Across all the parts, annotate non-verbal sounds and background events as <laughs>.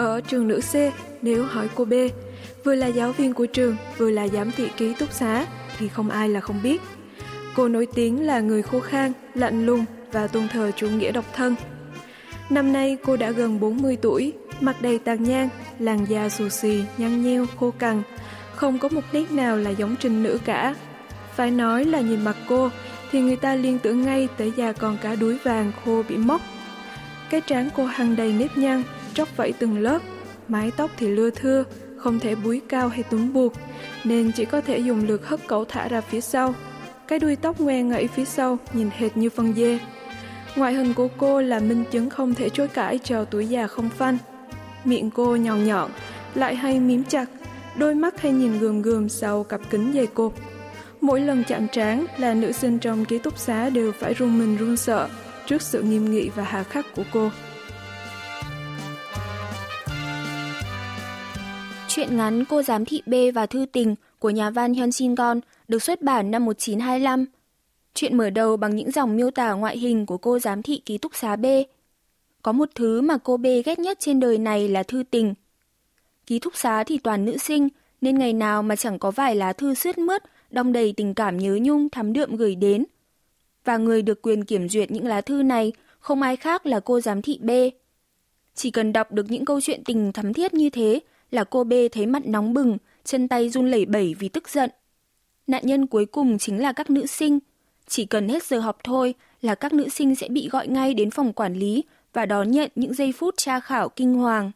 Ở trường nữ C, nếu hỏi cô B, vừa là giáo viên của trường, vừa là giám thị ký túc xá, thì không ai là không biết. Cô nổi tiếng là người khô khan, lạnh lùng và tôn thờ chủ nghĩa độc thân. Năm nay cô đã gần 40 tuổi, mặt đầy tàn nhang, làn da xù xì, nhăn nheo, khô cằn, không có một nét nào là giống trình nữ cả. Phải nói là nhìn mặt cô thì người ta liên tưởng ngay tới da còn cả đuối vàng khô bị móc. Cái trán cô hằng đầy nếp nhăn, tróc vẫy từng lớp, mái tóc thì lưa thưa, không thể búi cao hay túm buộc, nên chỉ có thể dùng lược hất cẩu thả ra phía sau. Cái đuôi tóc ngoe ngẫy phía sau nhìn hệt như phân dê. Ngoại hình của cô là minh chứng không thể chối cãi cho tuổi già không phanh. Miệng cô nhọn nhọn, lại hay mím chặt, đôi mắt hay nhìn gườm gườm sau cặp kính dày cộp. Mỗi lần chạm trán là nữ sinh trong ký túc xá đều phải run mình run sợ trước sự nghiêm nghị và hà khắc của cô. Chuyện ngắn Cô giám thị B và thư tình của nhà văn Hyun Shin Gon được xuất bản năm 1925. Chuyện mở đầu bằng những dòng miêu tả ngoại hình của cô giám thị ký túc xá B. Có một thứ mà cô B ghét nhất trên đời này là thư tình. Ký túc xá thì toàn nữ sinh, nên ngày nào mà chẳng có vài lá thư sướt mướt, đong đầy tình cảm nhớ nhung thắm đượm gửi đến. Và người được quyền kiểm duyệt những lá thư này không ai khác là cô giám thị B. Chỉ cần đọc được những câu chuyện tình thắm thiết như thế là cô B thấy mặt nóng bừng, chân tay run lẩy bẩy vì tức giận. Nạn nhân cuối cùng chính là các nữ sinh. Chỉ cần hết giờ học thôi là các nữ sinh sẽ bị gọi ngay đến phòng quản lý và đón nhận những giây phút tra khảo kinh hoàng.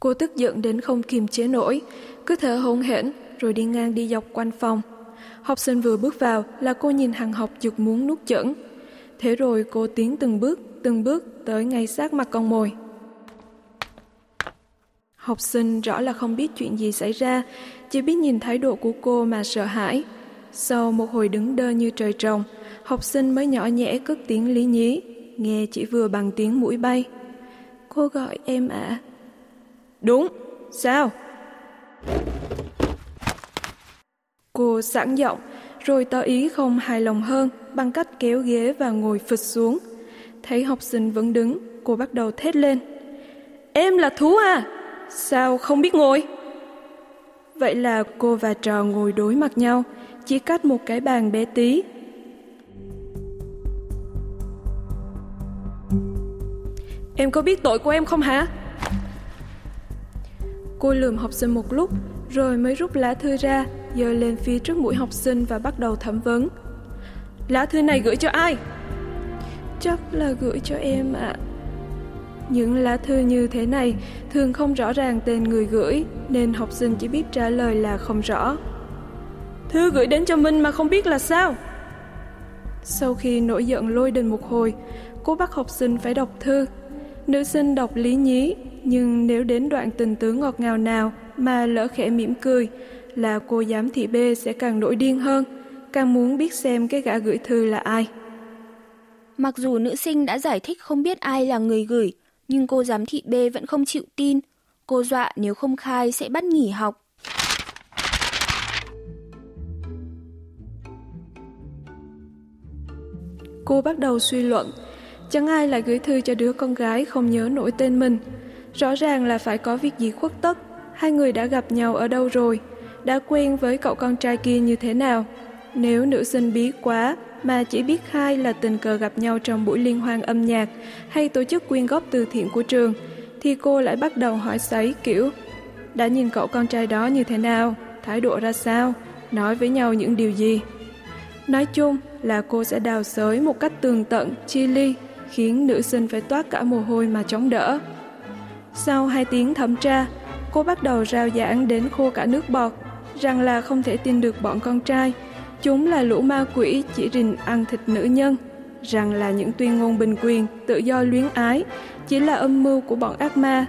Cô tức giận đến không kiềm chế nổi, cứ thở hổn hển rồi đi ngang đi dọc quanh phòng. Học sinh vừa bước vào là cô nhìn hàng học giật muốn nuốt chửng. Thế rồi cô tiến từng bước, từng bước tới ngay sát mặt con mồi. Học sinh rõ là không biết chuyện gì xảy ra, chỉ biết nhìn thái độ của cô mà sợ hãi. Sau một hồi đứng đơ như trời trồng, học sinh mới nhỏ nhẹ cất tiếng lý nhí, nghe chỉ vừa bằng tiếng mũi bay. Cô gọi em ạ. À. Đúng, sao? Cô sẵn giọng, rồi tỏ ý không hài lòng hơn bằng cách kéo ghế và ngồi phịch xuống. Thấy học sinh vẫn đứng, cô bắt đầu thét lên. Em là thú à? Sao không biết ngồi? Vậy là cô và trò ngồi đối mặt nhau, chỉ cách một cái bàn bé tí. Em có biết tội của em không hả? Cô lườm học sinh một lúc, rồi mới rút lá thư ra, giơ lên phía trước mũi học sinh và bắt đầu thẩm vấn. Lá thư này gửi cho ai? Chắc là gửi cho em ạ. À. Những lá thư như thế này thường không rõ ràng tên người gửi, nên học sinh chỉ biết trả lời là không rõ. Thư gửi đến cho Minh mà không biết là sao? Sau khi nổi giận lôi đình một hồi, cô bắt học sinh phải đọc thư. Nữ sinh đọc lý nhí, nhưng nếu đến đoạn tình tướng ngọt ngào nào mà lỡ khẽ mỉm cười, là cô giám thị B sẽ càng nổi điên hơn, càng muốn biết xem cái gã gửi thư là ai. Mặc dù nữ sinh đã giải thích không biết ai là người gửi, nhưng cô giám thị B vẫn không chịu tin. Cô dọa nếu không khai sẽ bắt nghỉ học. Cô bắt đầu suy luận, chẳng ai lại gửi thư cho đứa con gái không nhớ nổi tên mình. Rõ ràng là phải có việc gì khuất tất, hai người đã gặp nhau ở đâu rồi, đã quen với cậu con trai kia như thế nào. Nếu nữ sinh bí quá mà chỉ biết hai là tình cờ gặp nhau trong buổi liên hoan âm nhạc hay tổ chức quyên góp từ thiện của trường, thì cô lại bắt đầu hỏi sấy kiểu đã nhìn cậu con trai đó như thế nào, thái độ ra sao, nói với nhau những điều gì. Nói chung là cô sẽ đào sới một cách tường tận, chi ly, khiến nữ sinh phải toát cả mồ hôi mà chống đỡ. Sau hai tiếng thẩm tra, cô bắt đầu rao giảng đến khô cả nước bọt, rằng là không thể tin được bọn con trai. Chúng là lũ ma quỷ chỉ rình ăn thịt nữ nhân, rằng là những tuyên ngôn bình quyền, tự do luyến ái, chỉ là âm mưu của bọn ác ma.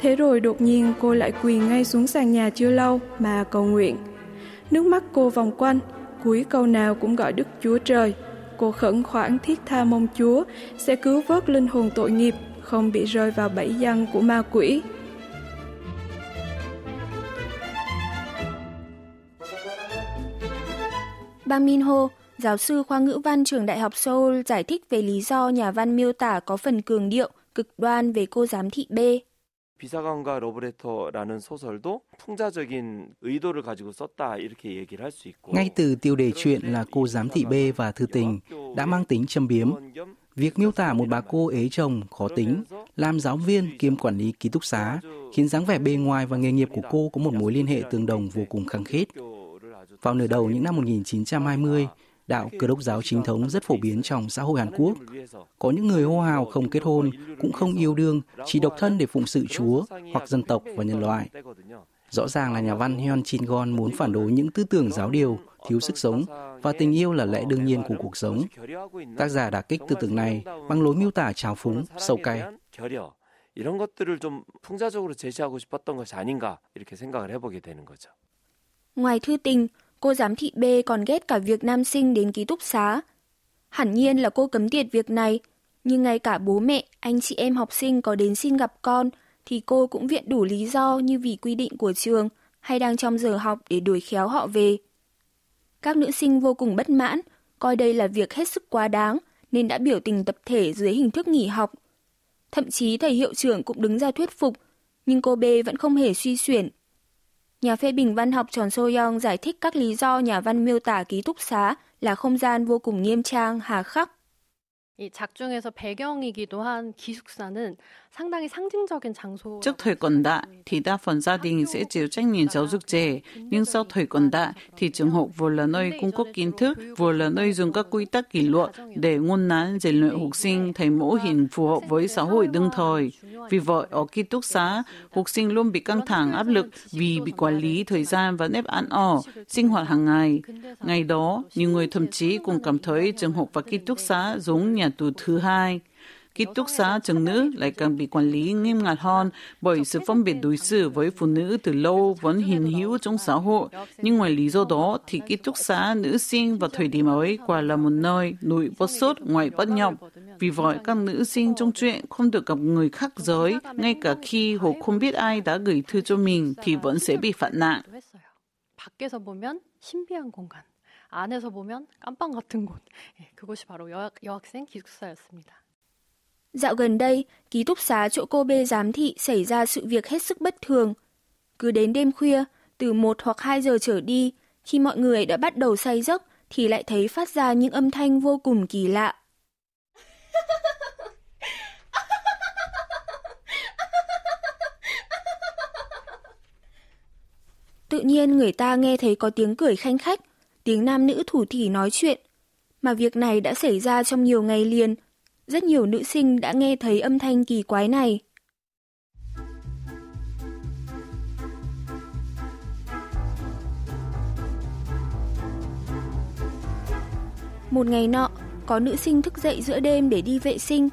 Thế rồi đột nhiên cô lại quỳ ngay xuống sàn nhà chưa lâu mà cầu nguyện. Nước mắt cô vòng quanh, cuối câu nào cũng gọi Đức Chúa Trời. Cô khẩn khoản thiết tha mong Chúa sẽ cứu vớt linh hồn tội nghiệp, không bị rơi vào bẫy răng của ma quỷ. Bang Min Ho, giáo sư khoa ngữ văn trường Đại học Seoul giải thích về lý do nhà văn miêu tả có phần cường điệu, cực đoan về cô giám thị B. 비사관과 러브레터라는 소설도 풍자적인 의도를 가지고 썼다 이렇게 얘기를 할 수 있고 ngay từ tiêu đề chuyện là cô giám thị B và thư tình đã mang tính châm biếm. Việc miêu tả một bà cô ế chồng khó tính, làm giáo viên kiêm quản lý ký túc xá, khiến dáng vẻ bề ngoài và nghề nghiệp của cô có một mối liên hệ tương đồng vô cùng khăng khít. Vào nửa đầu những năm 1920, đạo cơ đốc giáo chính thống rất phổ biến trong xã hội Hàn Quốc. Có những người hô hào không kết hôn, cũng không yêu đương, chỉ độc thân để phụng sự Chúa hoặc dân tộc và nhân loại. Rõ ràng là nhà văn Hyun Jin Gon muốn phản đối những tư tưởng giáo điều, thiếu sức sống và tình yêu là lẽ đương nhiên của cuộc sống. Tác giả đã kích tư tưởng này bằng lối miêu tả trào phúng, sâu cay. 이런 것들을 좀 풍자적으로 제시하고 싶었던 것이 아닌가 이렇게 생각을 해보게 되는 거죠. Ngoài thư tình, cô giám thị B còn ghét cả việc nam sinh đến ký túc xá. Hẳn nhiên là cô cấm tiệt việc này, nhưng ngay cả bố mẹ, anh chị em học sinh có đến xin gặp con thì cô cũng viện đủ lý do như vì quy định của trường hay đang trong giờ học để đuổi khéo họ về. Các nữ sinh vô cùng bất mãn, coi đây là việc hết sức quá đáng nên đã biểu tình tập thể dưới hình thức nghỉ học. Thậm chí thầy hiệu trưởng cũng đứng ra thuyết phục, nhưng cô B vẫn không hề suy xuyển Nhà phê bình văn học Tròn So Young giải thích các lý do nhà văn miêu tả ký túc xá là không gian vô cùng nghiêm trang, hà khắc. 이 작중에서 배경이기도 한 기숙사는 Trước thời còn đại thì đa phần gia đình sẽ chịu trách nhiệm giáo dục trẻ, nhưng sau thời còn đại thì trường học vừa là nơi cung cấp kiến thức, vừa là nơi dùng các quy tắc kỷ luật để ngôn nán rèn luyện học sinh thành mẫu hình phù hợp với xã hội đương thời. Vì vậy, ở ký túc xá, học sinh luôn bị căng thẳng áp lực vì bị quản lý thời gian và nếp ăn ở, sinh hoạt hàng ngày. Ngày đó, nhiều người thậm chí cũng cảm thấy trường học và ký túc xá giống nhà tù thứ hai Ký túc xá trường nữ lại càng bị quản lý nghiêm ngặt hơn bởi sự phân biệt đối xử với phụ nữ từ lâu vẫn hiện hữu trong xã hội. Nhưng ngoài lý do đó thì ký túc xá nữ sinh vào thời điểm ấy quả là một nơi nội bất xuất ngoài bất nhập. Vì vậy, các nữ sinh trong chuyện không được gặp người khác giới, ngay cả khi họ không biết ai đã gửi thư cho mình thì vẫn sẽ bị phạt nặng. 밖에서 보면 신비한 공간, 안에서 보면 깜빵 같은 곳. 그곳이 바로 여학, 여학생 기숙사였습니다. Dạo gần đây, ký túc xá chỗ cô bê giám thị xảy ra sự việc hết sức bất thường. Cứ đến đêm khuya, từ 1 hoặc 2 giờ trở đi, khi mọi người đã bắt đầu say giấc thì lại thấy phát ra những âm thanh vô cùng kỳ lạ. Tự nhiên người ta nghe thấy có tiếng cười khanh khách, tiếng nam nữ thủ thỉ nói chuyện. Mà việc này đã xảy ra trong nhiều ngày liền. Rất nhiều nữ sinh đã nghe thấy âm thanh kỳ quái này. Một ngày nọ, có nữ sinh thức dậy giữa đêm để đi vệ sinh.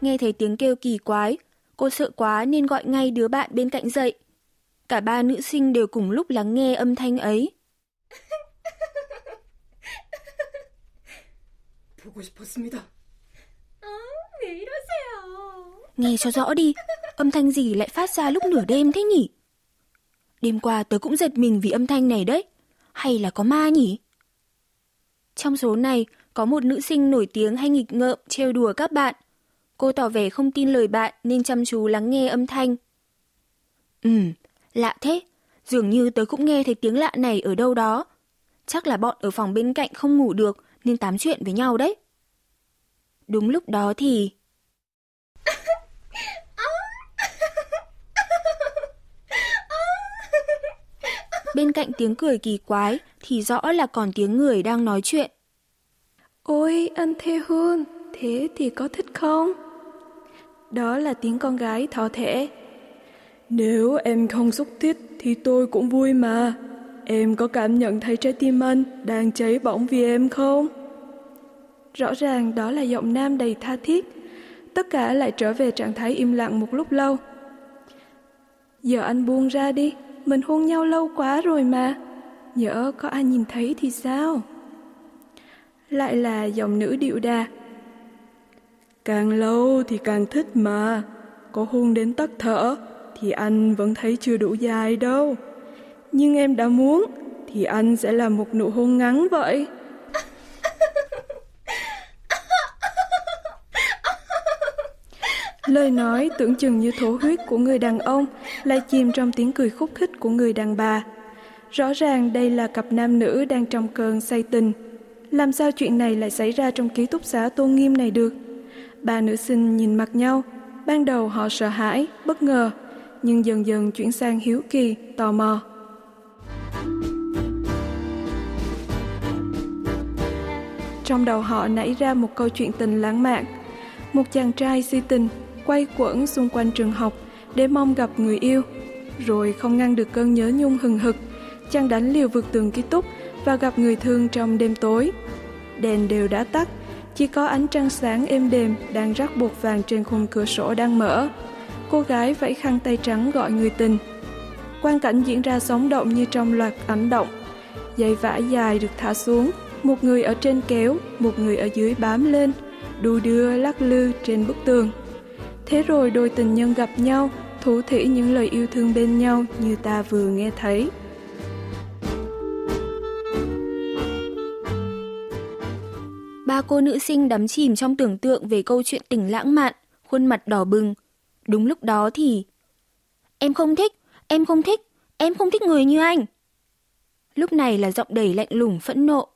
Nghe thấy tiếng kêu kỳ quái, cô sợ quá nên gọi ngay đứa bạn bên cạnh dậy. Cả ba nữ sinh đều cùng lúc lắng nghe âm thanh ấy. <laughs> 보고 싶었습니다. Nghe cho rõ đi, âm thanh gì lại phát ra lúc nửa đêm thế nhỉ? Đêm qua tớ cũng giật mình vì âm thanh này đấy. Hay là có ma nhỉ? Trong số này, có một nữ sinh nổi tiếng hay nghịch ngợm trêu đùa các bạn. Cô tỏ vẻ không tin lời bạn nên chăm chú lắng nghe âm thanh. Ừm, lạ thế. Dường như tớ cũng nghe thấy tiếng lạ này ở đâu đó. Chắc là bọn ở phòng bên cạnh không ngủ được nên tám chuyện với nhau đấy. Đúng lúc đó thì... Bên cạnh tiếng cười kỳ quái thì rõ là còn tiếng người đang nói chuyện. Ôi, anh Thê Hương, thế thì có thích không? Đó là tiếng con gái thỏ thẻ. Nếu em không xúc thích thì tôi cũng vui mà. Em có cảm nhận thấy trái tim anh đang cháy bỏng vì em không? Rõ ràng đó là giọng nam đầy tha thiết. Tất cả lại trở về trạng thái im lặng một lúc lâu. Giờ anh buông ra đi, mình hôn nhau lâu quá rồi mà. Nhỡ có ai nhìn thấy thì sao? Lại là giọng nữ điệu đà. Càng lâu thì càng thích mà. Có hôn đến tắt thở thì anh vẫn thấy chưa đủ dài đâu. Nhưng em đã muốn thì anh sẽ là một nụ hôn ngắn vậy. Lời nói tưởng chừng như thổ huyết của người đàn ông lại chìm trong tiếng cười khúc khích của người đàn bà. Rõ ràng đây là cặp nam nữ đang trong cơn say tình. Làm sao chuyện này lại xảy ra trong ký túc xá tôn nghiêm này được? Ba nữ sinh nhìn mặt nhau. Ban đầu họ sợ hãi, bất ngờ, nhưng dần dần chuyển sang hiếu kỳ, tò mò. Trong đầu họ nảy ra một câu chuyện tình lãng mạn. Một chàng trai si tình quay quẩn xung quanh trường học để mong gặp người yêu. Rồi không ngăn được cơn nhớ nhung hừng hực, chàng đánh liều vượt tường ký túc và gặp người thương trong đêm tối. Đèn đều đã tắt, chỉ có ánh trăng sáng êm đềm đang rắc bột vàng trên khung cửa sổ đang mở. Cô gái vẫy khăn tay trắng gọi người tình. Quan cảnh diễn ra sống động như trong loạt ảnh động. Dây vải dài được thả xuống, một người ở trên kéo, một người ở dưới bám lên, đu đưa lắc lư trên bức tường. Thế rồi đôi tình nhân gặp nhau, thú thỉ những lời yêu thương bên nhau như ta vừa nghe thấy. Ba cô nữ sinh đắm chìm trong tưởng tượng về câu chuyện tình lãng mạn, khuôn mặt đỏ bừng. Đúng lúc đó thì... Em không thích, em không thích, em không thích người như anh. Lúc này là giọng đầy lạnh lùng phẫn nộ.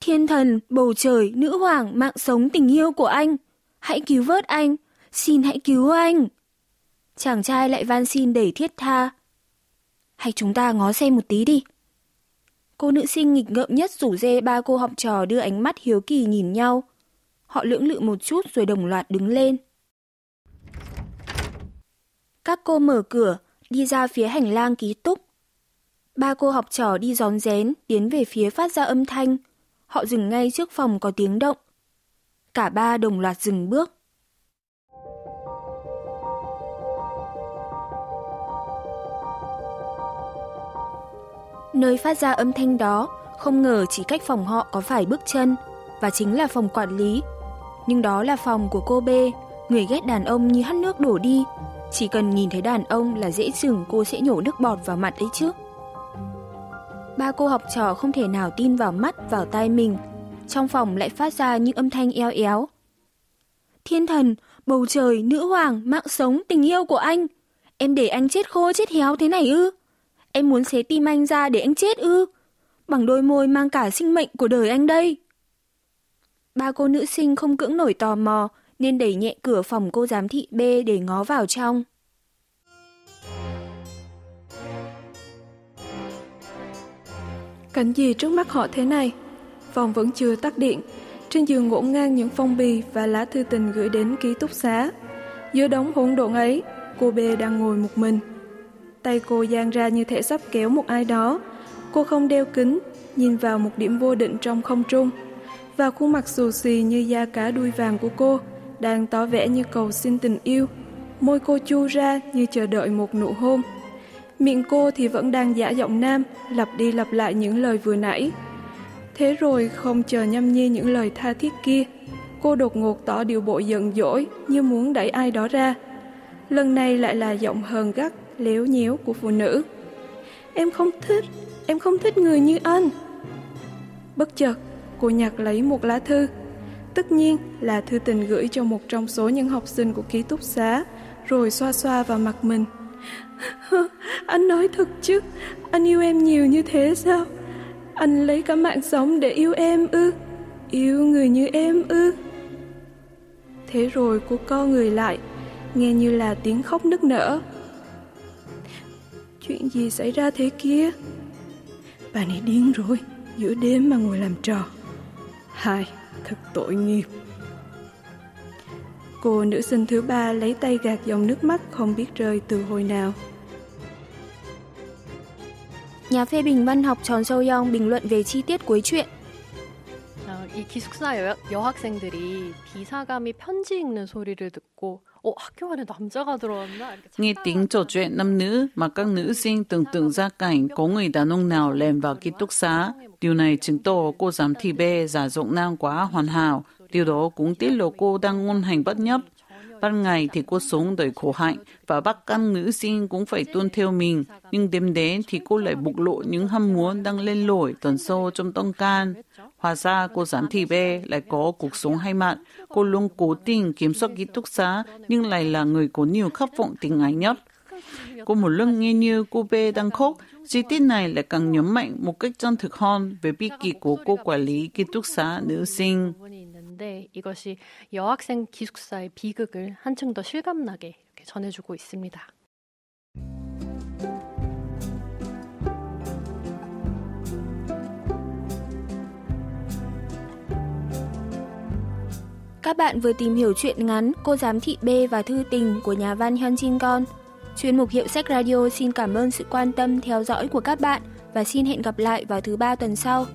Thiên thần, bầu trời, nữ hoàng, mạng sống tình yêu của anh. Hãy cứu vớt anh, xin hãy cứu anh. Chàng trai lại van xin đầy thiết tha. Hay chúng ta ngó xem một tí đi. Cô nữ sinh nghịch ngợm nhất rủ dê ba cô học trò đưa ánh mắt hiếu kỳ nhìn nhau. Họ lưỡng lự một chút rồi đồng loạt đứng lên. Các cô mở cửa, đi ra phía hành lang ký túc. Ba cô học trò đi gión rén, tiến về phía phát ra âm thanh. Họ dừng ngay trước phòng có tiếng động. Cả ba đồng loạt dừng bước. Nơi phát ra âm thanh đó, không ngờ chỉ cách phòng họ có phải bước chân, và chính là phòng quản lý. Nhưng đó là phòng của cô B, người ghét đàn ông như hắt nước đổ đi. Chỉ cần nhìn thấy đàn ông là dễ chừng cô sẽ nhổ nước bọt vào mặt ấy chứ. Ba cô học trò không thể nào tin vào mắt, vào tai mình. Trong phòng lại phát ra những âm thanh eo éo. Thiên thần, bầu trời, nữ hoàng, mạng sống, tình yêu của anh. Em để anh chết khô chết héo thế này ư? Em muốn xé tim anh ra để anh chết ư? Bằng đôi môi mang cả sinh mệnh của đời anh đây. Ba cô nữ sinh không cưỡng nổi tò mò nên đẩy nhẹ cửa phòng cô giám thị B để ngó vào trong. Cảnh gì trước mắt họ thế này? Phòng vẫn chưa tắt điện. Trên giường ngổn ngang những phong bì và lá thư tình gửi đến ký túc xá. Giữa đống hỗn độn ấy, cô B đang ngồi một mình. Tay cô dang ra như thể sắp kéo một ai đó. Cô không đeo kính, nhìn vào một điểm vô định trong không trung. Và khuôn mặt xù xì như da cá đuôi vàng của cô đang tỏ vẻ như cầu xin tình yêu. Môi cô chu ra như chờ đợi một nụ hôn. Miệng cô thì vẫn đang giả giọng nam, lặp đi lặp lại những lời vừa nãy. Thế rồi không chờ nhâm nhi những lời tha thiết kia, cô đột ngột tỏ điều bộ giận dỗi như muốn đẩy ai đó ra. Lần này lại là giọng hờn gắt, léo nhéo của phụ nữ. Em không thích, em không thích người như anh. Bất chợt, cô nhặt lấy một lá thư. Tất nhiên là thư tình gửi cho một trong số những học sinh của ký túc xá, rồi xoa xoa vào mặt mình. <laughs> anh nói thật chứ, anh yêu em nhiều như thế sao? Anh lấy cả mạng sống để yêu em ư? Yêu người như em ư? Thế rồi cô co người lại, nghe như là tiếng khóc nức nở. Chuyện gì xảy ra thế kia? Bà này điên rồi, giữa đêm mà ngồi làm trò. Hai, thật tội nghiệp. Cô nữ sinh thứ ba lấy tay gạt dòng nước mắt không biết rơi từ hồi nào. Nhà phê bình văn học Tròn Sâu Yong bình luận về chi tiết cuối truyện. 어, 이 기숙사 여, 여학생들이 비사감이 편지 읽는 소리를 듣고 어, 학교 안에 남자가 들어왔나? 이렇게 Nghe tiếng trò chuyện nam nữ mà các nữ sinh tưởng tượng ra cảnh có người đàn ông nào lèn vào ký túc xá. Điều này chứng tỏ cô giám thị B giả dụng năng quá hoàn hảo. Điều đó cũng tiết lộ cô đang ngôn hành bất nhấp. Ban ngày thì cô sống đời khổ hạnh và bắt căn nữ sinh cũng phải tuân theo mình. Nhưng đêm đến thì cô lại bộc lộ những ham muốn đang lên lổi tần sâu trong tâm can. Hóa ra cô giám thị B lại có cuộc sống hay mặt. Cô luôn cố tình kiểm soát ký túc xá nhưng lại là người có nhiều khát vọng tình ái nhất. Cô một lần nghe như cô B đang khóc, chi tiết này lại càng nhấn mạnh một cách chân thực hơn về bi kịch của cô quản lý ký túc xá nữ sinh. 부분이 있는데 이것이 여학생 기숙사의 비극을 한층 더 실감나게 이렇게 전해주고 있습니다. Các bạn vừa tìm hiểu chuyện ngắn Cô giám thị B và thư tình của nhà văn Hyun Jin Gon. Chuyên mục Hiệu sách Radio xin cảm ơn sự quan tâm theo dõi của các bạn và xin hẹn gặp lại vào thứ ba tuần sau.